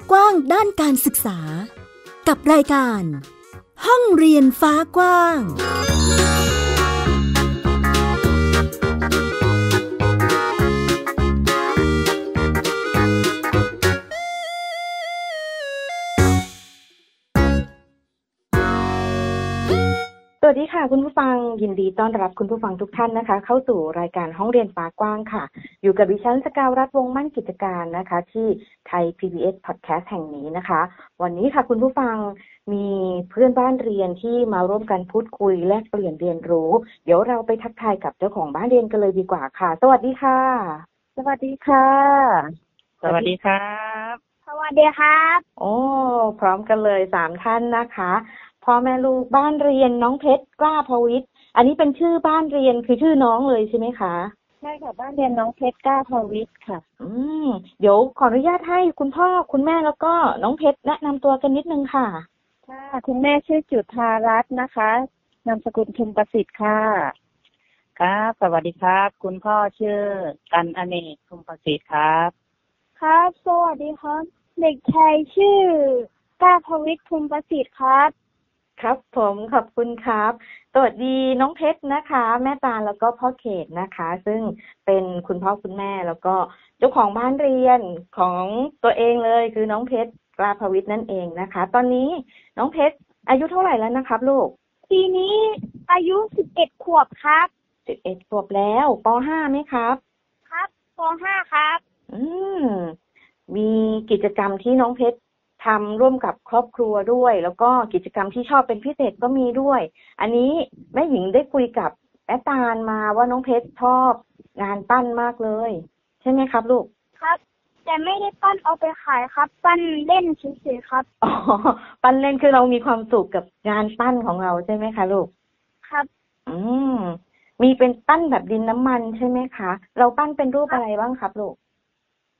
บกว้างด้านการศึกษา กับรายการ ห้องเรียนฟ้ากว้าง วัสดีค่ะ คุณผู้ฟังยินดีต้อนรับคุณผู้ฟังทุกท่านนะคะ เข้าสู่รายการห้องเรียนฟ้ากว้างค่ะ อยู่กับดิฉันสกาวรัฐวงศ์มั่นกิจการนะคะ ที่ไทย PBS Podcast แห่งนี้นะคะ วันนี้ค่ะคุณผู้ฟังมีเพื่อนบ้านเรียนที่มาร่วมกันพูดคุยแลกเปลี่ยนเรียนรู้ เดี๋ยวเราไปทักทายกับเจ้าของบ้านเรียนกันเลยดีกว่าค่ะ สวัสดีค่ะ สวัสดีค่ะ สวัสดีครับ สวัสดีครับ โอ้พร้อมกันเลยสามท่านนะคะ พ่อแม่ลูกบ้านเรียนน้องเพชรกล้าพวิทย์อันนี้เป็นชื่อบ้านเรียนคือชื่อน้องเลยใช่ไหมคะใช่ค่ะบ้านเรียนน้องเพชรก้าทวิทย์ค่ะ อืมเดี๋ยวขออนุญาตให้คุณพ่อคุณแม่แล้วก็น้องเพชรแนะนำตัวกันนิดนึงค่ะค่ะคุณแม่ชื่อจุธารัตน์นะคะนามสกุลชุมประสิทธิ์ค่ะครับ สวัสดีครับ คุณพ่อชื่อกันอเนกคุมประสิทธิ์ครับ ครับ สวัสดีครับ เด็กชายชื่อก้าทวิทย์ทุมประสิทธิ์ครับ ครับ ผมขอบคุณครับ สวัสดีน้องเพชรนะคะ แม่ตาลแล้วก็พ่อเขตนะคะ ซึ่งเป็นคุณพ่อคุณแม่แล้วก็เจ้าของบ้านเรียนของตัวเองเลย คือน้องเพชรกลาภวิทย์นั่นเองนะคะ ตอนนี้น้องเพชรอายุเท่าไหร่แล้วนะครับลูก ปีนี้อายุสิบเอ็ดขวบครับสิบเอ็ดขวบแล้วปห้าไหมครับ ครับปห้าครับ อืมมีกิจกรรมที่น้องเพชร ทำร่วมกับครอบครัวด้วย แล้วก็กิจกรรมที่ชอบเป็นพิเศษก็มีด้วย อันนี้แม่หญิงได้คุยกับแอตตาลมาว่าน้องเพชรชอบงานปั้นมากเลย ใช่ไหมครับลูกครับ แต่ไม่ได้ปั้นเอาไปขายครับ ปั้นเล่นเฉยๆครับอ๋อปั้นเล่นคือเรามีความสุขกับงานปั้นของเราใช่ไหมคะลูกครับ อืมมีเป็นปั้นแบบดินน้ำมันใช่ไหมคะ เราปั้นเป็นรูปอะไรบ้างครับลูก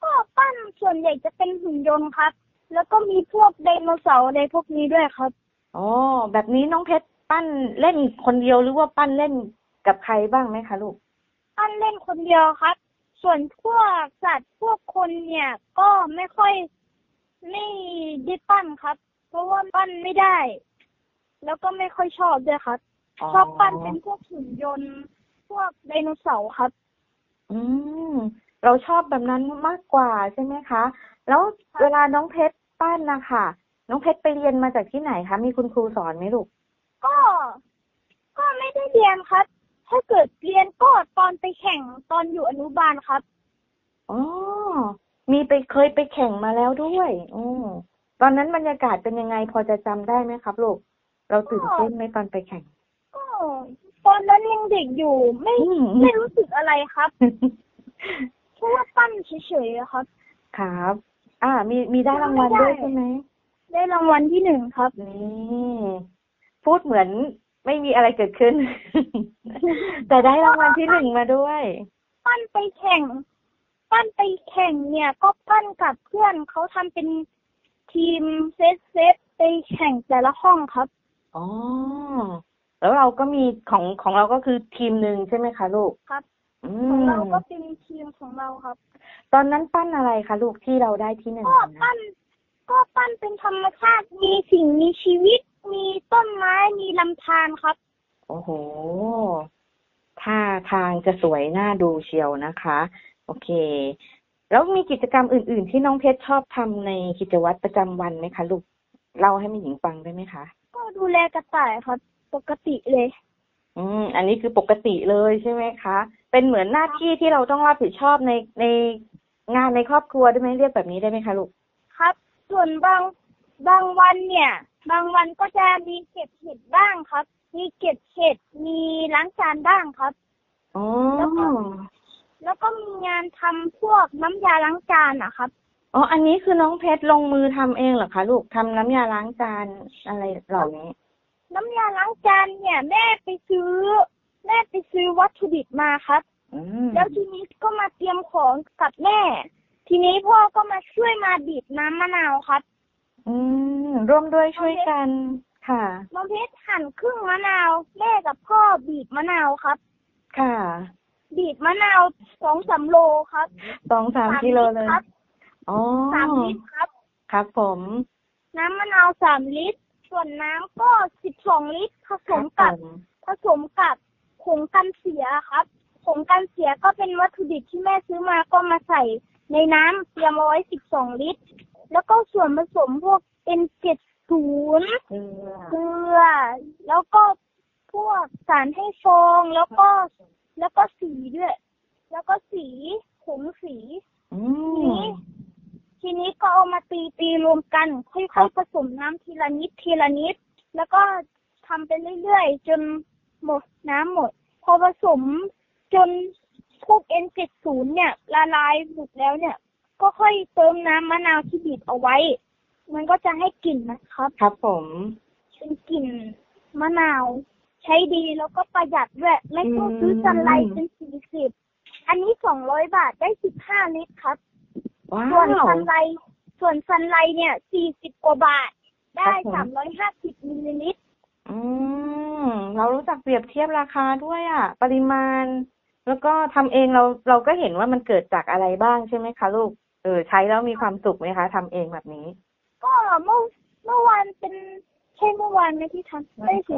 ก็ปั้นส่วนใหญ่จะเป็นหุ่นยนต์ครับ แล้วก็มีพวกไดโนเสาร์อะไรพวกนี้ด้วยครับอ๋อแบบนี้น้องเพชรปั้นเล่นคนเดียวหรือว่าปั้นเล่นกับใครบ้างไหมคะลูก ปั้นเล่นคนเดียวครับ ส่วนพวกสัตว์พวกคนเนี่ย ก็ไม่ค่อยไม่ได้ปั้นครับ เพราะว่าปั้นไม่ได้ แล้วก็ไม่ค่อยชอบด้วยครับอ๋อ ชอบปั้นเป็นพวกหุ่นยนต์พวกไดโนเสาร์ครับ อืม เราชอบแบบนั้นมากกว่าใช่ไหมคะ แล้วเวลาน้องเพชร ปั้นนะคะน้องเพชรไปเรียนมาจากที่ไหนคะ มีคุณครูสอนไหมลูก ก็ ก็ไม่ได้เรียนครับ ถ้าเกิดเรียนก็ตอนไปแข่งตอนอยู่อนุบาลครับ อ๋อ มีไปเคยไปแข่งมาแล้วด้วยอืมตอนนั้นบรรยากาศเป็นยังไงพอจะจำได้ไหมครับลูก เราตื่นเต้นไหมตอนไปแข่ง ก็ตอนนั้นยังเด็กอยู่ ไม่อืมไม่รู้สึกอะไรครับเพราะว่าปั้นเฉยๆอะครับ ครับ อ่า มีมีได้รางวัลด้วยใช่ไหมได้รางวัลที่หนึ่งครับนี่พูดเหมือนไม่มีอะไรเกิดขึ้น แต่ได้รางวัลที่หนึ่งมาด้วยปั้นไปแข่งปั้นไปแข่งเนี่ย ก็ปั้นกับเพื่อนเขาทำเป็นทีมเซตเซตไปแข่งแต่ละห้องครับอ๋อแล้วเราก็มีของของเราก็คือทีมหนึ่งใช่ไหมคะลูกครับอื ของมเราก็เป็นทีมของเราครับ ตอนนั้นปั้นอะไรคะลูกที่เราได้ที่หนึ่งก็นะปั้น ก็ปั้นเป็นธรรมชาติ มีสิ่งมีชีวิต มีต้นไม้ มีลำธารครับ โอ้โหท่าทางจะสวยน่าดูเชียวนะคะ โอเค แล้วมีกิจกรรมอื่น ๆ ที่น้องเพชรชอบทำในกิจวัตรประจำวันไหมคะลูกเล่าให้แม่หญิงฟังได้ไหมคะ ก็ดูแลกระต่ายครับ ปกติเลย อืม อันนี้คือปกติเลยใช่ไหมคะ เป็นเหมือนหน้าที่ที่เราต้องรับผิดชอบในในงานในครอบครัวได้ไหมเรียกแบบนี้ได้ไหมคะลูกครับ ส่วนบางบางวันเนี่ย บางวันก็จะมีเก็บเห็ดบ้างครับ มีเก็บเห็ดมีล้างจานบ้างครับอ๋อแล้วก็แล้วก็มีงานทำพวกน้ำยาล้างจานอะครับอ๋ออันนี้คือน้องเพชรลงมือทำเองเหรอคะลูกทำน้ำยาล้างจานอะไรเหล่านี้ น้ำยาล้างจานเนี่ย แม่ไปซื้อ แม่ไปซื้อวัตถุดิบมาครับ อืมแล้วทีนี้ก็มาเตรียมของกับแม่ ทีนี้พ่อก็มาช่วยมาบีบน้ำมะนาวครับ อืมร่วมด้วยช่วยกันค่ะ น้องเพชรหั่นครึ่งมะนาว แม่กับพ่อบีบมะนาวครับ ค่ะบีบมะนาวสองสามโลครับสองสามกิโลเลยครับอ๋อสามลิตรครับ ครับผม น้ำมะนาวสามลิตร ส่วนน้ำก็สิบสองลิตร ผสมครักับบผมผสมกับ ผงกันเสียครับผงกันเสียก็เป็นวัตถุดิบที่แม่ซื้อมาก็มาใส่ในน้ำเตรียมเอาไว้สิบสองลิตร แล้วก็ส่วนผสมพวก N70 เกลือเกลือ แล้วก็พวกสารให้ฟองแล้วก็แล้วก็สีด้วย แล้วก็สีผงสีอืทีมนี้ทีนี้ก็เอามาตีตีรวมกัน ค่ครัอยบๆผสมน้ำทีละนิดทีละนิด แล้วก็ทำไปเรื่อยๆ จน หมดน้ำหมด พอผสมจนพวก N70 เนี่ยละลายหมดแล้วเนี่ย ก็ค่อยเติมน้ำมะนาวที่บีบเอาไว้ มันก็จะให้กลิ่นนะครับ ครับผมเป็นกลิ่นมะนาว ใช้ดีแล้วก็ประหยัดด้วย ไม่ต้องซื้อสันไลท์เป็นสี่สิบอันนี้สองร้อยบาทได้สิบห้าลิตรครับว้าส่วนวซันไลท์ส่วนซันไลท์เนี่ยสี่สิบกว่าบาท ได้ครับผมสามร้อยห้าสิบมิลลิลิตรอืม เรารู้จักเปรียบเทียบราคาด้วยอะปริมาณ แล้วก็ทำเองเราเราก็เห็นว่ามันเกิดจากอะไรบ้างใช่ไหมคะลูกเออใช้แล้วมีความสุขไหมคะทำเองแบบนี้ ก็เมื่อเมื่อวานเป็นใช่เมื่อวานไหมที่ทำไม่สิ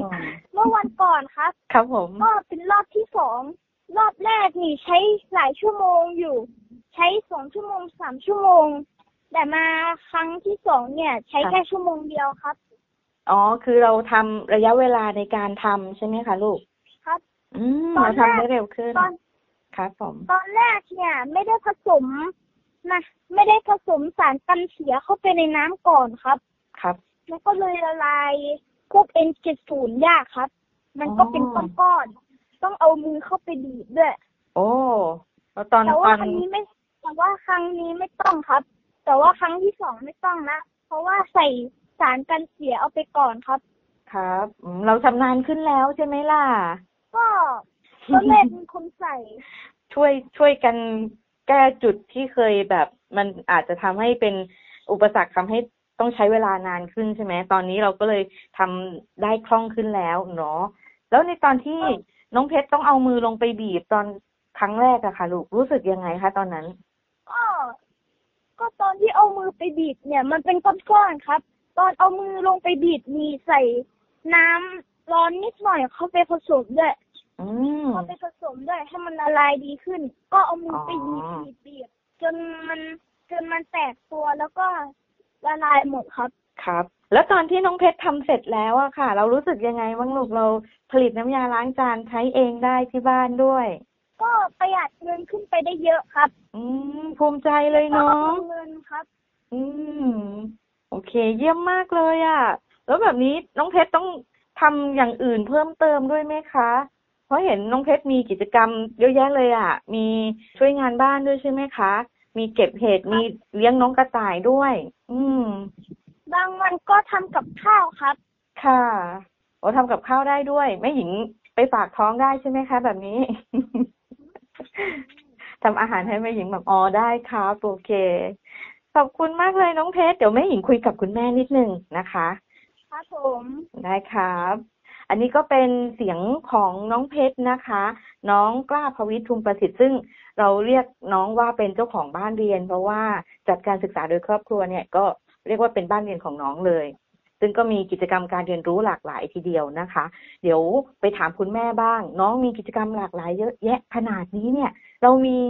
เมื่อวันก่อนครับ ครับผม ก็เป็นรอบที่สองรอบแรกนี่ใช้หลายชั่วโมงอยู่ ใช้สองชั่วโมงสามชั่วโมง แต่มาครั้งที่สองเนี่ย ใช้แค่ชั่วโมงเดียวครับ อ๋อ คือเราทำระยะเวลาในการทำใช่ไหมคะลูก ครับ อืมตอนเราแรก ทำได้เร็วขึ้นตอนครับผมตอนแรกเนี่ย ไม่ได้ผสมนะไม่ได้ผสมสารกันเสียเข้าไปในน้ำก่อนครับ ครับ แล้วก็เลยละลายพวก N70 ยากครับ มันก็เป็นอ๋อ ก้อนๆต้องเอามือเข้าไปบีบด้วย โอ้แล้วตอนแต่ตว่าอนครั้งนี้ไม่ แต่ว่าครั้งนี้ไม่ต้องครับ แต่ว่าครั้งที่สองไม่ต้องนะเพราะว่าใส่ สารกันเสียเอาไปก่อนครับ ครับอืมเราชำนาญขึ้นแล้วใช่ไหมล่ะ ก็ก็แรกมีคนใส่ ช่วยช่วยกันแก้จุดที่เคยแบบ มันอาจจะทำให้เป็นอุปสรรคทำให้ต้องใช้เวลานานขึ้นใช่ไหมตอนนี้เราก็เลยทำได้คล่องขึ้นแล้วเนาะแล้วในตอนที่น้องเพชรต้องเอามือลงไปบีบตอนครั้งแรกอะค่ะ ลูกรู้สึกยังไงคะตอนนั้น ก็ ก็ตอนที่เอามือไปบีบเนี่ย มันเป็นก้อนๆครับ ตอนเอามือลงไปบีบมีใส่น้ำร้อนนิดหน่อยเข้าไปผสมด้วยอืมเอาไปผสมด้วยให้มันละลายดีขึ้น ก็เอามือไปบีบอ๋อบีบบีบจนมันจนมันแตกตัวแล้วก็ละลายหมดครับ ครับ แล้วตอนที่น้องเพชรทำเสร็จแล้วอะค่ะ เรารู้สึกยังไงบ้างลูกเราผลิตน้ำยาล้างจานใช้เองได้ที่บ้านด้วย ก็ประหยัดเงินขึ้นไปได้เยอะครับอืมภูมิใจเลยก็เนาะเอาเงินครับ อืม โอเค เยี่ยมมากเลยอะ่ะ แล้วแบบนี้น้องเพชรต้องทำอย่างอื่นเพิ่มเติมด้วยไหมคะ เพราะเห็นน้องเพชรมีกิจกรรมเยอะแยะเลยอะ่ะ มีช่วยงานบ้านด้วยใช่ไหมคะ มีเก็บเห็ดมีเลี้ยงน้องกระต่ายด้วย อืม บางวันก็ทำกับข้าวครับ ค่ะโอ้ทำกับข้าวได้ด้วยแม่หญิงไปฝากท้องได้ใช่ไหมคะ แบบนี้ทำอาหารให้แม่หญิงแบบอ๋อได้ครับโอเค ขอบคุณมากเลยน้องเพชรเดี๋ยวแม่หญิงคุยกับคุณแม่นิดนึงนะคะครับผมได้ครับ อันนี้ก็เป็นเสียงของน้องเพชรนะคะ น้องกล้าพวิทย์ทุมประสิทธิ์ซึ่งเราเรียกน้องว่าเป็นเจ้าของบ้านเรียน เพราะว่าจัดการศึกษาโดยครอบครัวเนี่ยก็เรียกว่าเป็นบ้านเรียนของน้องเลย ซึ่งก็มีกิจกรรมการเรียนรู้หลากหลายทีเดียวนะคะ เดี๋ยวไปถามคุณแม่บ้าง น้องมีกิจกรรมหลากหลายเยอะแยะขนาดนี้เนี่ย เรามี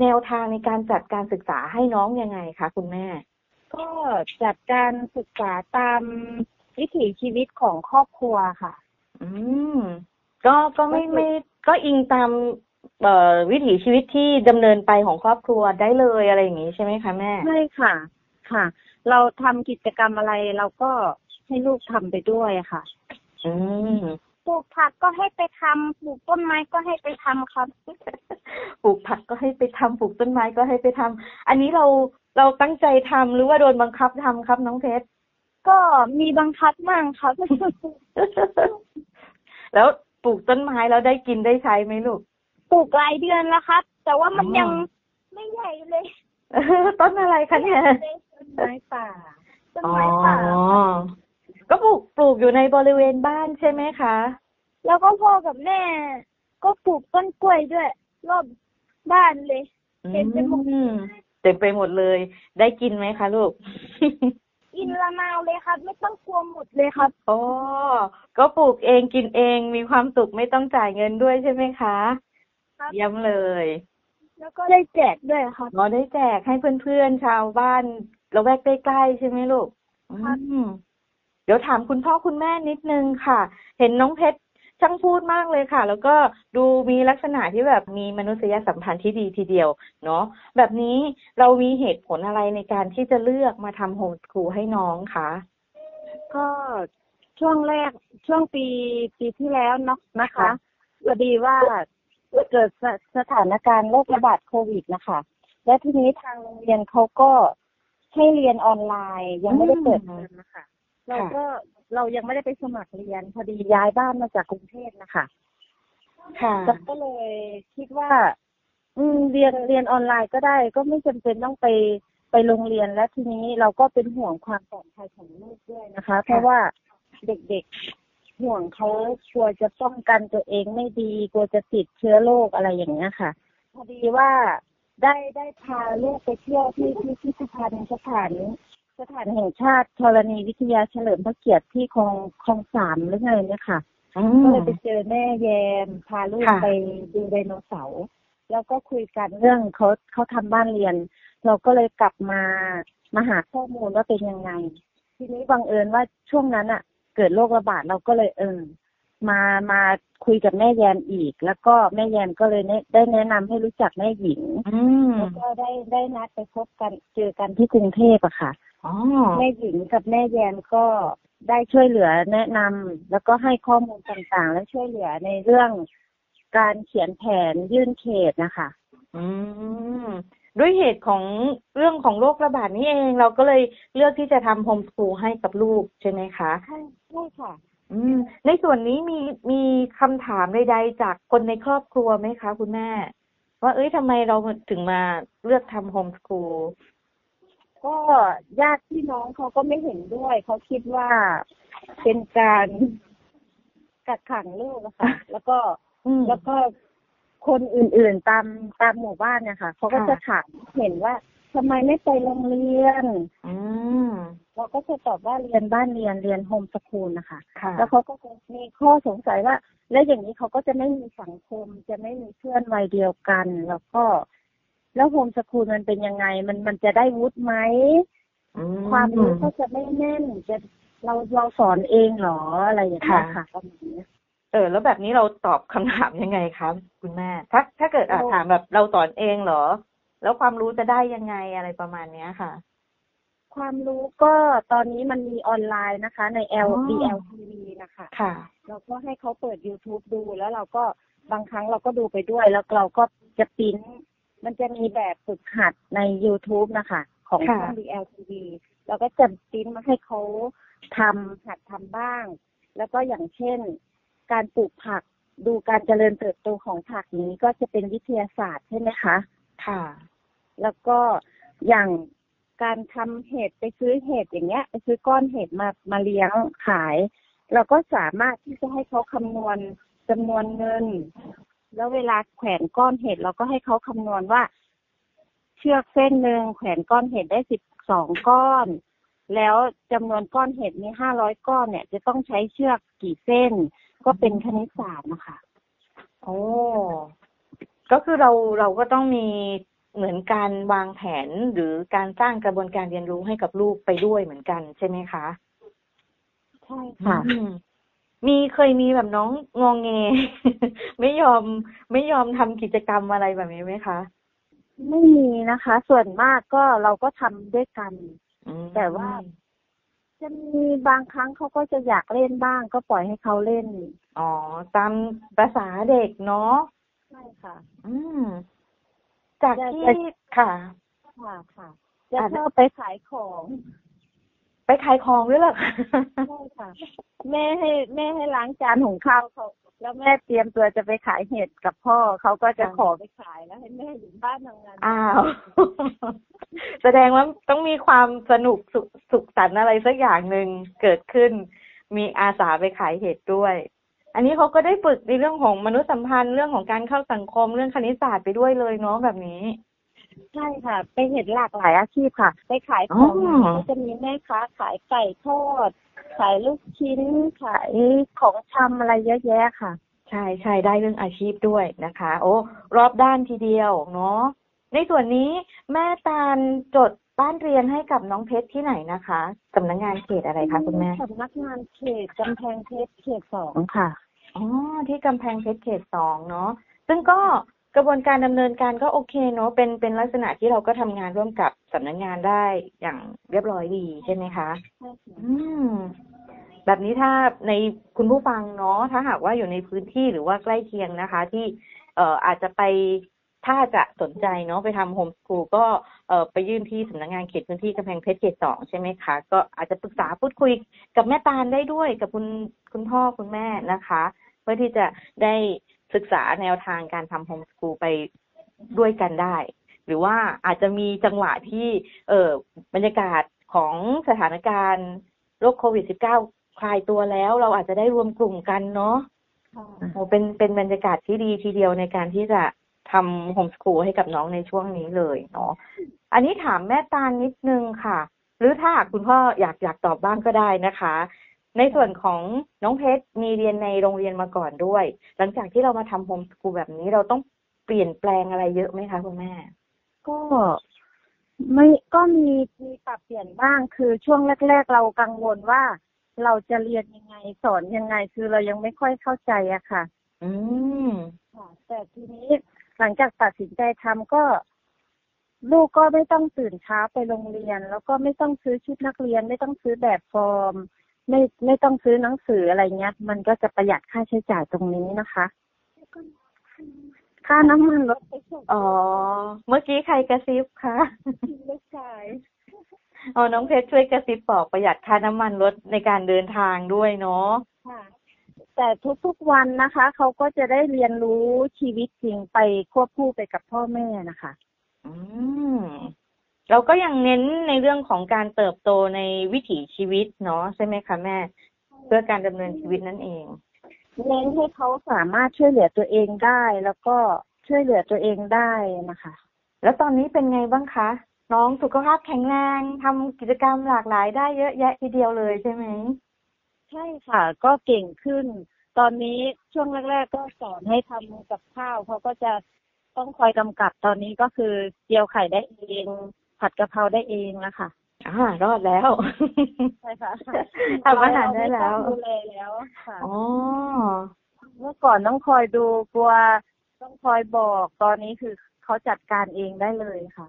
แนวทางในการจัดการศึกษาให้น้องยังไงคะคุณแม่ ก็จัดการศึกษาตามวิถีชีวิตของครอบครัวค่ะ อืม ก็ก็ไม่ไม่ก็อิงตามเอ่อวิถีชีวิตที่ดำเนินไปของครอบครัวได้เลยอะไรอย่างนี้ใช่ไหมคะแม่ใช่ค่ะ ค่ะ เราทำกิจกรรมอะไรเราก็ให้ลูกทำไปด้วยค่ะ อืมปลูกผักก็ให้ไปทำปลูกต้นไม้ก็ให้ไปทำครับ ปลูกผักก็ให้ไปทำปลูกต้นไม้ก็ให้ไปทำอันนี้เราเราตั้งใจทำหรือว่าโดนบังคับทำครับน้องเพชรก็มีบังคับมั่งครับ แล้วปลูกต้นไม้แล้วได้กินได้ใช้ไหมลูกปลูกหลายเดือนแล้วครับ แต่ว่ามันอ๋อยังไม่ใหญ่เลยต้นอะไรคะเนี่ยต้นไม้ป่าต้นไม้ป่าก็ปลูกปลูกอยู่ในบริเวณบ้านใช่ไหมคะ แล้วก็พ่อกับแม่ ก็ปลูกต้นกล้วยด้วย รอบบ้านเลยเต็มไปหมดอืมเต็มไปหมดเลย ได้กินไหมคะลูก กินละนาวเลยครับ ไม่ต้องกลัวหมดเลยครับ โอ้ก็ปลูกเองกินเองมีความสุขไม่ต้องจ่ายเงินด้วยใช่ไหมคะ ครับ เย้ำเลยแล้วก็ได้แจกด้วยครับ เราได้แจกให้เพื่อนๆชาวบ้านเราแวกใกล้ๆใช่ไหมลูกครับอืม เดี๋ยวถามคุณพ่อคุณแม่นิดนึงค่ะ เห็นน้องเพชร ช่างพูดมากเลยค่ะ แล้วก็ดูมีลักษณะที่แบบมีมนุษยสัมพันธ์ที่ดีทีเดียว เนาะแบบนี้เรามีเหตุผลอะไรในการที่จะเลือกมาทำโฮมสคูลให้น้องคะก็ช่วงแรกช่วงปีปีที่แล้วเนาะนะคะพอดีว่าเกิดสสถานการณ์โรคระบาดโควิดนะคะและทีนี้ทางโรงเรียนเขาก็ให้เรียนออนไลน์ ยังไม่ได้เปิดเทอมนะคะเราก็ เรายังไม่ได้ไปสมัครเรียน พอดีย้ายบ้านมาจากกรุงเทพนะคะค่ะก็เลยคิดว่า อืมเรียนเรียนออนไลน์ก็ได้ ก็ไม่จำเป็นต้องไปไปโรงเรียนและทีนี้เราก็เป็นห่วงความปลอดภัยของลูกด้วยนะคะ เพราะว่าเด็กๆห่วงเขากลัวจะป้องกันตัวเองไม่ดีกลัวจะติดเชื้อโรคอะไรอย่างเงี้ยค่ะ พอดีว่าได้ได้พาลูกไปเที่ยวที่ที่พิพิธภัณฑ์สถาน สถานแห่งชาติธรณีวิทยาเฉลิมพระเกียรติที่คลองคลองสามหรือไงเนี่ยค่ะอืก็มเลยไปเจอแม่แยมพาลูกค่ะไปดูไดโนเสาร์แล้วก็คุยกันเรื่องเขาเขาทำบ้านเรียน เราก็เลยกลับมามาหาข้อมูลว่าเป็นยังไง ทีนี้บังเอิญว่าช่วงนั้นอะ เกิดโรคระบาดเราก็เลยเออมามาคุยกับแม่แยมอีก แล้วก็แม่แยมก็เลยแนะได้แนะนำให้รู้จักแม่หญิงอืมแล้วก็ได้ได้นัดไปพบกันเจอกันที่กรุงเทพอะค่ะอ๋อ แม่หญิงกับแม่แยมก็ได้ช่วยเหลือแนะนำแล้วก็ให้ข้อมูลต่างๆ และช่วยเหลือในเรื่องการเขียนแผนยื่นเขตนะคะอืมด้วยเหตุของเรื่องของโรคระบาดนี้เองเราก็เลยเลือกที่จะทำโฮมสคูลให้กับลูกใช่ไหมคะใช่ใช่ค่ะ อืม ในส่วนนี้มีมีคำถามใดๆจากคนในครอบครัวไหมคะ คุณแม่ ว่าเอ้ยทำไมเราถึงมาเลือกทำโฮมสคูล ก็ญาติพี่น้องเขาก็ไม่เห็นด้วยเขาคิดว่าเป็นการกักขังลูกอะค่ะ แล้วก็อืมแล้วก็คนอื่นๆตามตามหมู่บ้านเนี่ยค่ะเขาก็ค่ะจะถามเห็นว่าทำไมไม่ไปโรงเรียนอืมเราก็จะตอบว่าเรียนบ้านเรียนเรียนโฮมสคูลนะคะค่ะแล้วเขาก็จะมีข้อสงสัยว่า แล้วอย่างนี้เขาก็จะไม่มีสังคม จะไม่มีเพื่อนวัยเดียวกัน แล้วก็ แล้วโฮมสคูลมันเป็นยังไง มันมันจะได้วุฒิไหมอืความรู้ก็จะไม่แน่นจะเราเราสอนเองเหรออะไรอย่างเงี้ยค่ะประมาณเนี้ยเออ แล้วแบบนี้เราตอบคำถามยังไงคะคุณแม่ ถ้าถ้าเกิดอะเราถามแบบเราสอนเองเหรอ แล้วความรู้จะได้ยังไงอะไรประมาณเนี้ยค่ะ ความรู้ก็ตอนนี้มันมีออนไลน์นะคะ ใน L อ๋อ D L T V นะคะค่ะเราก็ให้เขาเปิด YouTube ดูแล้วเราก็บางครั้งเราก็ดูไปด้วย แล้วเราก็จะปริ้น มันจะมีแบบฝึกหัดใน YouTube นะคะ ของค่ะช่อง DLTV เราก็จะปริ้นมาให้เขาทำหัดทำบ้าง แล้วก็อย่างเช่น การปลูกผักดูการเจริญเติบโตของผักอย่างนี้ก็จะเป็นวิทยาศาสตร์ใช่ไหมคะ ค่ะ แล้วก็อย่างการทำเห็ดไปซื้อเห็ดอย่างเงี้ย ไปซื้อก้อนเห็ดมามาเลี้ยงขาย เราก็สามารถที่จะให้เขาคำนวณจำนวนเงิน แล้วเวลาแขวนก้อนเห็ดเราก็ให้เขาคำนวณว่า เชือกเส้นหนึ่งแขวนก้อนเห็ดได้สิบสองก้อน แล้วจำนวนก้อนเห็ดมีห้าร้อยก้อนเนี่ย จะต้องใช้เชือกกี่เส้น ก็เป็นคณิตศาสตร์นะคะโอ้ก็คือเราเราก็ต้องมีเหมือนการวางแผนหรือการสร้างกระบวนการเรียนรู้ให้กับลูกไปด้วยเหมือนกันใช่ไหมคะ ใช่ค่ะอื มมีเคยมีแบบน้องงองเงไม่ยอมไม่ยอมทำกิจกรรมอะไรแบบนี้ไหมคะ ไม่มีนะคะ ส่วนมากก็เราก็ทำด้วยกันอืมแต่ว่าจะมีบางครั้งเขาก็จะอยากเล่นบ้าง ก็ปล่อยให้เขาเล่น อ๋อ ตามภาษาเด็กเนาะใช่ค่ะ อืม จากจะที่ค่ะ ค่ะค่ะจะอะชอบไปขายของ ไปขายของด้วยเหรอคะใช่ค่ะ แม่ให้แม่ให้ล้างจานหุงข้าวเขาแล้วแม่เตรียมตัวจะไปขายเห็ดกับพ่อเขาก็จะค่ะขอไปขายแล้วให้แม่อยู่บ้านทำงานอ้าว แสดงว่าต้องมีความสนุกสุขสุขสันต์อะไรสักอย่างหนึ่งเกิดขึ้น มีอาสาไปขายเห็ดด้วย อันนี้เขาก็ได้ฝึกในเรื่องของมนุษยสัมพันธ์เรื่องของการเข้าสังคมเรื่องคณิตศาสตร์ไปด้วยเลยเนาะแบบนี้ ใช่ค่ะ ไปเห็นหลากหลายอาชีพค่ะ ไปขายของอ๋อก็จะมีแม่ค้าขายไก่ทอด ขายลูกชิ้น ขายของชำอะไรเยอะแยะค่ะ ใช่ใช่ได้เรื่องอาชีพด้วยนะคะ โอ้รอบด้านทีเดียวเนาะในส่วนนี้แม่ตาลจดบ้านเรียนให้กับน้องเพชรที่ไหนนะคะสำนักงานเขตอะไรคะคุณแม่สำนักงานเขตกำแพงเพชรเขตสองค่ะอ๋อที่กำแพงเพชรเขตสองเนาะซึ่งก็ กระบวนการดำเนินการก็โอเคเนาะเป็นเป็นลักษณะที่เราก็ทำงานร่วมกับสำนักงานได้อย่างเรียบร้อยดีใช่ไหมคะอืมแบบนี้ถ้าในคุณผู้ฟังเนาะถ้าหากว่าอยู่ในพื้นที่หรือว่าใกล้เคียงนะคะ ที่เอ่ออาจจะไปถ้าจะสนใจเนาะไปทำโฮมสกูลก็เอ่อไปยื่นที่สำนักงานเขตพื้นที่กำแพงเพชรเขตสองใช่ไหมคะ ก็อาจจะปรึกษาพูดคุยกับแม่ตาลได้ด้วยกับคุณคุณพ่อคุณแม่นะคะ เพื่อที่จะได้ ศึกษาแนวทางการทำโฮมสกูลไปด้วยกันได้ หรือว่าอาจจะมีจังหวะที่เออบรรยากาศของสถานการณ์โรคโควิด -19 คลายตัวแล้ว เราอาจจะได้รวมกลุ่มกันเนาะโอ้เป็นเป็นบรรยากาศที่ดีทีเดียวในการที่จะทำโฮมสกูลให้กับน้องในช่วงนี้เลยเนาะอันนี้ถามแม่ตาลนิดนึงค่ะ หรือถ้าหากคุณพ่ออยากอยากตอบบ้างก็ได้นะคะ ในส่วนของน้องเพชรมีเรียนในโรงเรียนมาก่อนด้วย หลังจากที่เรามาทำโฮมสกูลแบบนี้เราต้องเปลี่ยนแปลงอะไรเยอะไหมคะคุณแม่ ก็ไม่ก็มีมีปรับเปลี่ยนบ้างคือช่วงแรก ๆ เรากังวลว่าเราจะเรียนยังไงสอนยังไงคือเรายังไม่ค่อยเข้าใจอะค่ะ อืมค่ะแต่ทีนี้หลังจากตัดสินใจทำก็ ลูกก็ไม่ต้องตื่นเช้าไปโรงเรียน แล้วก็ไม่ต้องซื้อชุดนักเรียนไม่ต้องซื้อแบบฟอร์ม ไม่ไม่ต้องซื้อหนังสืออะไรเงี้ย มันก็จะประหยัดค่าใช้จ่ายตรงนี้นะคะ ค่าน้ำมันรถไปส่งอ๋อ เมื่อกี้ใครกระซิบคะลูกชายอ๋อน้องเพชรช่วยกระซิบบอกประหยัดค่าน้ำมันรถในการเดินทางด้วยเนาะค่ะแต่ทุกๆวันนะคะเขาก็จะได้เรียนรู้ชีวิตจริงไปควบคู่ไปกับพ่อแม่นะคะ อืม เราก็ยังเน้นในเรื่องของการเติบโตในวิถีชีวิตเนาะใช่ไหมคะแม่ เพื่อการดำเนินชีวิตนั่นเองเน้นให้เขาสามารถช่วยเหลือตัวเองได้ แล้วก็ช่วยเหลือตัวเองได้นะคะ แล้วตอนนี้เป็นไงบ้างคะ น้องสุขภาพแข็งแรงทำกิจกรรมหลากหลายได้เยอะแยะทีเดียวเลยใช่ไหมใช่ค่ะ ก็เก่งขึ้น ตอนนี้ช่วงแรก ๆ ก็สอนให้ทำกับข้าวเขาก็จะต้องคอยกำกับตอนนี้ก็คือเจียวไข่ได้เอง ผัดกะเพราได้เองแล้วค่ะอ่ารอดแล้วใช่ค่ะทำอาหารได้แล้วเราม่ต้องดูแลแล้วค่ะอ๋อเมื่อก่อนต้องคอยดูกลัวต้องคอยบอกตอนนี้คือเขาจัดการเองได้เลยค่ะ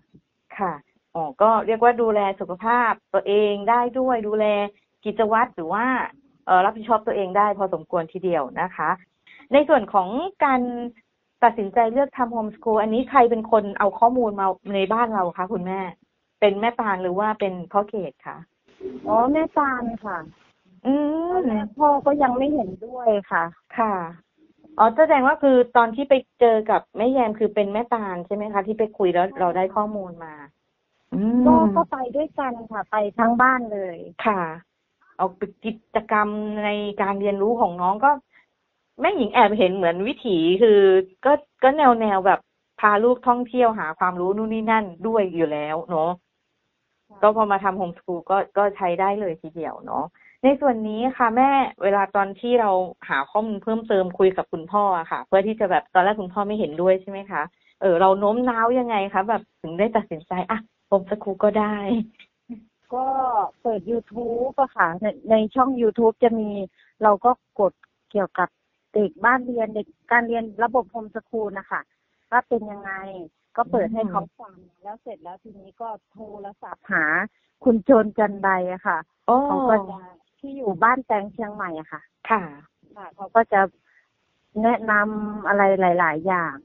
ค่ะอ๋อก็เรียกว่าดูแลสุขภาพตัวเองได้ด้วยดูแลกิจวัตรหรือว่าเอ่อรับผิดชอบตัวเองได้พอสมควรทีเดียวนะคะ ในส่วนของการตัดสินใจเลือกทำโฮมสกูลอันนี้ใครเป็นคนเอาข้อมูลมาในบ้านเราคะคุณแม่ เป็นแม่ปานหรือว่าเป็นพ่อเขตคะอ๋อแม่ตาลค่ะ อืตอนมแรกพ่อก็ยังไม่เห็นด้วยค่ะ ค่ะอ๋อแสดงว่าคือตอนที่ไปเจอกับแม่แยมคือเป็นแม่ตาลใช่ไหมคะ ที่ไปคุยแล้วเราได้ข้อมูลมาอืมก็ก็ไปด้วยกันค่ะไปทั้งบ้านเลย ค่ะ เอาไปกิจกรรมในการเรียนรู้ของน้องก็แม่หญิงแอบเห็นเหมือนวิถีคือ ก็ก็แนวแนวแบบพาลูกท่องเที่ยวหาความรู้นู่นนี่นั่นด้วยอยู่แล้วเนาะ ก็พอมาทำโฮมสกูลก็ก็ใช้ได้เลยทีเดียวเนาะในส่วนนี้ค่ะแม่เวลาตอนที่เราหาข้อมูลเพิ่มเติมคุยกับคุณพ่ออะค่ะ เพื่อที่จะแบบตอนแรกคุณพ่อไม่เห็นด้วยใช่ไหมคะเออเราโน้มน้าวยังไงคะแบบถึงได้ตัดสินใจอะโฮมสกูลก็ได้ ก็เปิด YouTube อะค่ะในในช่อง YouTube จะมีเราก็กดเกี่ยวกับเด็กบ้านเรียนเด็กการเรียนระบบโฮมสคูลนะคะว่าเป็นยังไง ก็เปิดให้เขาฟังแล้วเสร็จแล้วทีนี้ก็โทรศัพท์หา คุณโจนจันไดอะค่ะโอ้เขาก็จะที่อยู่บ้านแตงเชียงใหม่อะค่ะ ค่ะค่ะเขาก็จะแนะนำอะไรหลาย ๆ อย่าง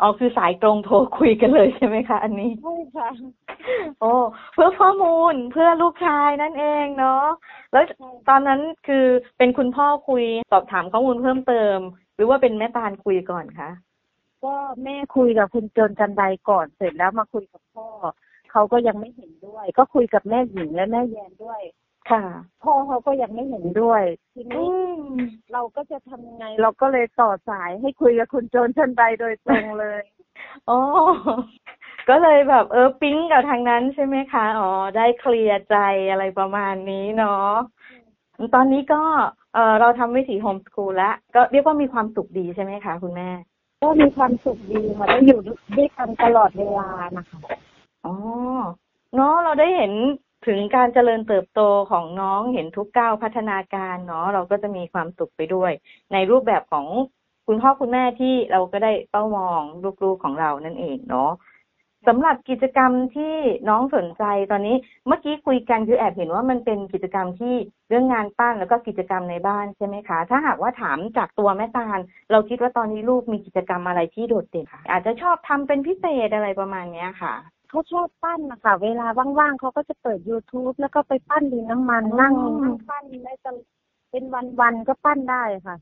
อ๋อคือสายตรงโทรคุยกันเลยใช่ไหมคะ อันนี้ใช่ค่ะโอ้เพื่อข้อมูลเพื่อลูกชายนั่นเองเนาะแล้วตอนนั้นคือเป็นคุณพ่อคุยสอบถามข้อมูลเพิ่มเติม หรือว่าเป็นแม่ตาลคุยก่อนคะ ก็แม่คุยกับคุณโจนจันไดก่อนเสร็จแล้วมาคุยกับพ่อเขาก็ยังไม่เห็นด้วย ก็คุยกับแม่หญิงและแม่แยนด้วย ค่ะ พ่อเขาก็ยังไม่เห็นด้วยทีอืนี้มเราก็จะทำยังไง เราก็เลยต่อสายให้คุยกับคุณโจนจันไดโดยตรงเลยโอ้ก็เลยแบบเออปิ๊งกับทางนั้นใช่ไหมคะอ๋อได้เคลียร์ใจอะไรประมาณนี้เนาะตอนนี้ก็เออเราทำวิถีโฮมสคูลแล้วก็เรียกว่ามีความสุขดีใช่ไหมคะคุณแม่ ก็มีความสุขดีค่ะได้อยู่ด้วยกันตลอดเวลานะคะอ๋อเนาะเราได้เห็นถึงการเจริญเติบโตของน้องเห็นทุกก้าวพัฒนาการเนาะเราก็จะมีความสุขไปด้วย ในรูปแบบของคุณพ่อคุณแม่ที่เราก็ได้เป้ามองลูกๆของเรานั่นเองเนาะ สำหรับกิจกรรมที่น้องสนใจตอนนี้เมื่อกี้คุยกันคือแอบเห็นว่ามันเป็นกิจกรรมที่เรื่องงานปั้นแล้วก็กิจกรรมในบ้านใช่ไหมคะ ถ้าหากว่าถามจากตัวแม่ตาล เราคิดว่าตอนนี้ลูกมีกิจกรรมอะไรที่โดดเด่นคะอาจจะชอบทำเป็นพิเศษอะไรประมาณเนี้ยค่ะเขาชอบปั้นนะคะเวลาว่างๆเขาก็จะเปิด youtube แล้วก็ไปปั้นดินน้ำมันอ๋อนั่งนั่งปั้นได้ตลอดเป็นวันๆก็ปั้นได้ค่ะ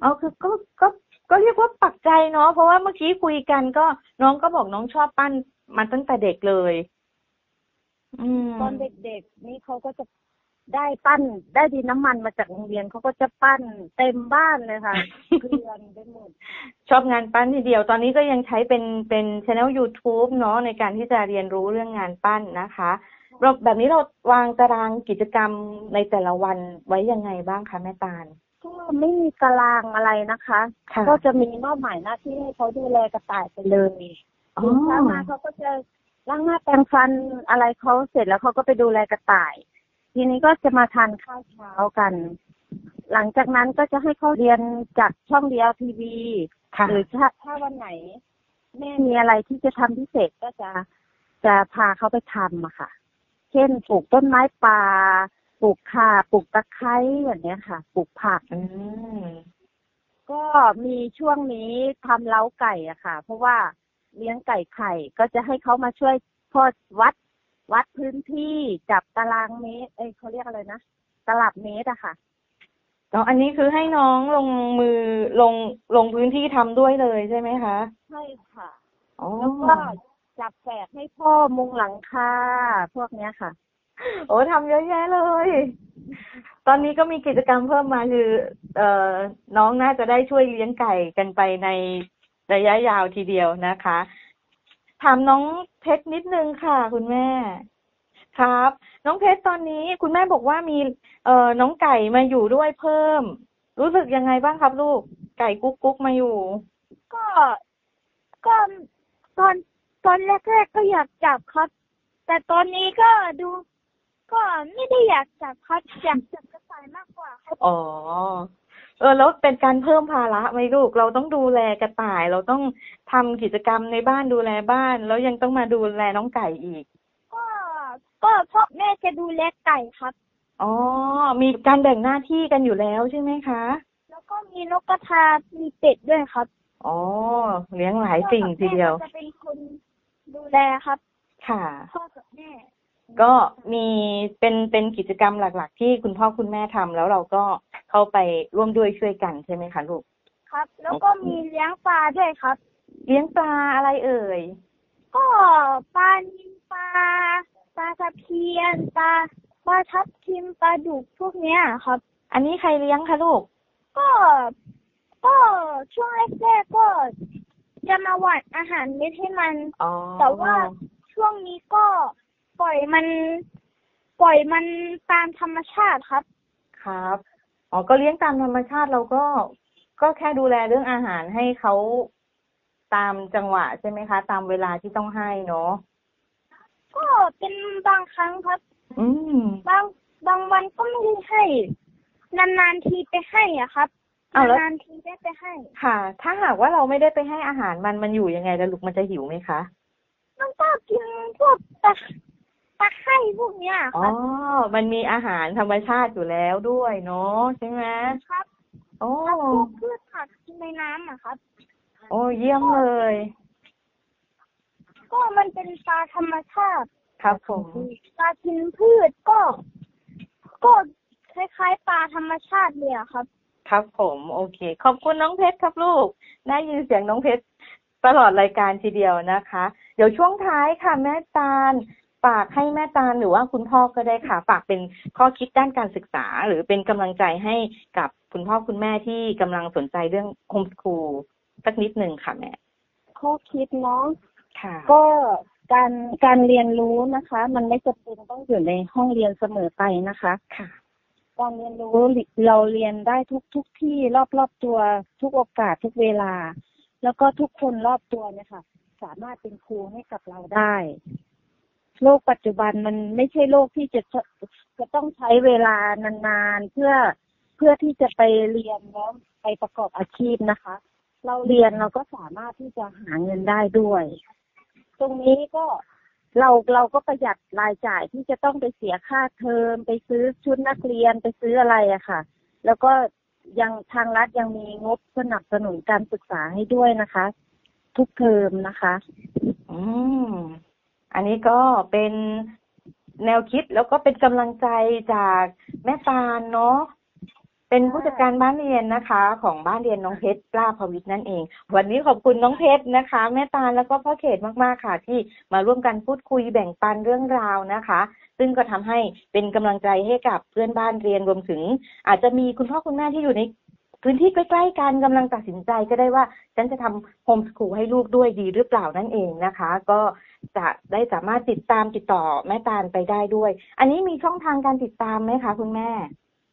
เอาคือก็ก็ก็เรียกว่าปักใจเนาะเพราะว่าเมื่อกี้คุยกันก็น้องก็บอกน้องชอบปั้น มาตั้งแต่เด็กเลย อืมตอนเด็กๆนี่เขาก็จะได้ปั้น ได้ดินน้ำมันมาจากโรงเรียนเขาก็จะปั้นเต็มบ้านเลยค่ะเกลือนไปหมดชอบงานปั้นทีเดียว ตอนนี้ก็ยังใช้เป็นเป็นช anel YouTube เนาะในการที่จะเรียนรู้เรื่องงานปั้นนะคะเราแบบนี้เราวางตารางกิจกรรมในแต่ละวันไว้ยังไงบ้างคะแม่ตาลก็ไม่มีตารางอะไรนะคะค่ะก็จะมีมอบหมายหน้าที่ให้เขาดูแลกระต่ายไปเลยอ๋อ ตื่นเช้ามาเขาก็จะล้างหน้าแปรงฟันอะไรเขาเสร็จแล้วเขาก็ไปดูแลกระต่าย ทีนี้ก็จะมาทานข้าวเช้ากัน หลังจากนั้นก็จะให้เขาเรียนจากช่องเดียวทีวีค่ะหรือถ้าถ้าวันไหน แม่มีอะไรที่จะทำพิเศษก็จะจะพาเขาไปทำอะค่ะ เช่นปลูกต้นไม้ป่าปลูกข่าปลูกตะไคร้อย่างเนี้ยค่ะปลูกผักอืมก็มีช่วงนี้ทำเล้าไก่อะค่ะ เพราะว่า เลี้ยงไก่ไข่ ก็จะให้เขามาช่วยพอวัดวัดพื้นที่จับตารางเมตร เอ้ยเขาเรียกอะไรนะตลับเมตรอะค่ะแล้วอันนี้คือให้น้องลงมือลงลงพื้นที่ทำด้วยเลยใช่ไหมคะใช่ค่ะอ๋อแล้วก็จับแฝกให้พ่อมุงหลังคาพวกเนี้ยค่ะ โอ้ทำเยอะแยะเลย ตอนนี้ก็มีกิจกรรมเพิ่มมาคือ เอ่อน้องน่าจะได้ช่วยเลี้ยงไก่กันไปใน ระยะยาวทีเดียวนะคะ ถามน้องเพชรนิดนึงค่ะ คุณแม่ ครับ น้องเพชรตอนนี้คุณแม่บอกว่ามีเอ่อน้องไก่มาอยู่ด้วยเพิ่ม รู้สึกยังไงบ้างครับลูก ไก่กุ๊กกุ๊กมาอยู่ ก็ก็ตอนตอนแรกๆก็อยากจับครับ แต่ตอนนี้ก็ดูก็ไม่ได้อยากจับครับอยากจับกระต่ายมากกว่าครับ อ๋อ เออแล้วเป็นการเพิ่มภาระไหมลูก เราต้องดูแลกระต่าย เราต้องทำกิจกรรมในบ้านดูแลบ้าน แล้วยังต้องมาดูแลน้องไก่อีก ก็ก็พ่อแม่จะดูแลไก่ครับอ๋อมีการแบ่งหน้าที่กันอยู่แล้วใช่ไหมคะ แล้วก็มีนกกระทามีเป็ดด้วยครับอ๋อเลี้ยงหลายสิ่งทีเดียวพ่อกับแม่ก็จะเป็นคนดูแลครับ ค่ะพ่อกับแม่ก็มีเป็นเป็นกิจกรรมหลัก ๆ ที่คุณพ่อคุณแม่ทำแล้วเราก็ เข้าไปร่วมด้วยช่วยกันใช่ไหมคะลูกครับ แล้วก็มีเลี้ยงปลาด้วยครับ เลี้ยงปลาอะไรเอ่ย ก็ปลานิลปลาปลาตะเพียนปลาปลาทับทิมปลาดุกพวกเนี้ยครับ อันนี้ใครเลี้ยงคะลูก ก็ก็ช่วงแรกๆก็จะมาหว่านอาหารเม็ดให้มันอ๋อแต่ว่าช่วงนี้ก็ปล่อยมัน ปล่อยมันตามธรรมชาติครับ ครับ อ๋อก็เลี้ยงตามธรรมชาติเราก็ก็แค่ดูแลเรื่องอาหารให้เขาตามจังหวะใช่ไหมคะ ตามเวลาที่ต้องให้เนาะก็เป็นบางครั้งครับ อืมบางบางวันก็ไม่ได้ให้นานๆทีไปให้อะครับเอาแล้วนานๆทีได้ไปให้ ค่ะ ถ้าหากว่าเราไม่ได้ไปให้อาหารมันมันอยู่ยังไงแล้วลูกมันจะหิวไหมคะมันก็กินพวก ตะตะไคร่พวกเนี้ยอ๋คอรับมันมีอาหารธรรมชาติอยู่แล้วด้วยเนาะใช่ไหมครับโอ้ครับพวกพืชผักในน้ำอะครับ โอ้เยี่ยมเลย ก็มันเป็นปลาธรรมชาติครับผมปลากินพืชก็ ก็คล้ายๆปลาธรรมชาติเลยอะครับ ครับผมโอเค ขอบคุณน้องเพชรครับลูกได้ยินเสียงน้องเพชรตลอดรายการทีเดียวนะคะ เดี๋ยวช่วงท้ายค่ะแม่ตาล ฝากให้แม่ตาลหรือว่าคุณพ่อก็ได้ค่ะ ฝากเป็นข้อคิดด้านการศึกษา หรือเป็นกำลังใจให้กับคุณพ่อคุณแม่ที่กำลังสนใจเรื่องโฮมสคูลสักนิดหนึ่งค่ะแม่ข้อคิดเนาะค่ะ ก็การการเรียนรู้นะคะ มันไม่จำเป็นต้องอยู่ในห้องเรียนเสมอไปนะคะค่ะการเรียนรู้เราเรียนได้ทุกทุกที่รอบรอบตัวทุกโอกาสทุกเวลา แล้วก็ทุกคนรอบตัวเนี่ยค่ะ สามารถเป็นครูให้กับเราได้ โลกปัจจุบันมันไม่ใช่โลกที่จะจะต้องใช้เวลานานๆเพื่อเพื่อที่จะไปเรียนแล้วไปประกอบอาชีพนะคะ เราเรียนเราก็สามารถที่จะหาเงินได้ด้วย ตรงนี้ก็เราเราก็ประหยัดรายจ่ายที่จะต้องไปเสียค่าเทอม ไปซื้อชุดนักเรียนไปซื้ออะไรอะค่ะ แล้วก็ยังทางรัฐยังมีงบสนับสนุนการศึกษาให้ด้วยนะคะ ทุกเทอมนะคะ อืม อันนี้ก็เป็นแนวคิดแล้วก็เป็นกำลังใจจากแม่ปานเนาะเป็นผู้จัดการบ้านเรียนนะคะ ของบ้านเรียนน้องเพชรกล้าพวิทนั่นเอง วันนี้ขอบคุณน้องเพชรนะคะ แม่ตาลแล้วก็พ่อเขตมากๆค่ะ ที่มาร่วมกันพูดคุยแบ่งปันเรื่องราวนะคะ ซึ่งก็ทำให้เป็นกำลังใจให้กับเพื่อนบ้านเรียนรวมถึง อาจจะมีคุณพ่อคุณแม่ที่อยู่ใน พื้นที่ใกล้ๆกันกำลังตัดสินใจก็ได้ว่า ฉันจะทำโฮมสคูลให้ลูกด้วยดีหรือเปล่านั่นเองนะคะ ก็จะได้สามารถติดตามติดต่อแม่ตาลไปได้ด้วย อันนี้มีช่องทางการติดตามไหมคะคุณแม่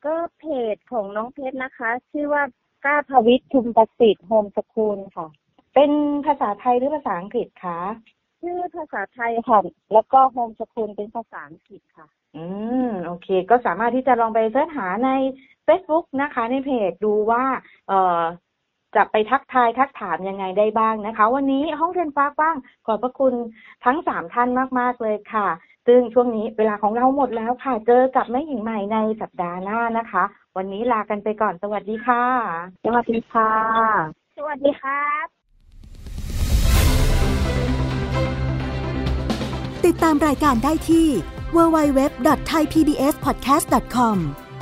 ก็เพจของน้องเพชรนะคะ ชื่อว่ากล้าพวิทย์ชุมประสิทธิ์โฮมสคูลค่ะ เป็นภาษาไทยหรือภาษาอังกฤษคะชื่อภาษาไทยค่ะแล้วก็โฮมสคูลเป็นภาษาอังกฤษค่ะ อืม โอเค ก็สามารถที่จะลองไปเสิร์ชหาใน Facebook นะคะ ในเพจดูว่าเอ่อจะไปทักทายทักถามยังไงได้บ้างนะคะ วันนี้ห้องเรียนฟ้ากว้างขอบพระคุณทั้งสามท่านมาก ๆ เลยค่ะ ซึ่งช่วงนี้เวลาของเราหมดแล้วค่ะ เจอกับแม่หญิงใหม่ในสัปดาห์หน้านะคะ วันนี้ลากันไปก่อนสวัสดีค่ะ สวัสดีค่ะ สวัสดีครับ ติดตามรายการได้ที่ www.thaipbspodcast.com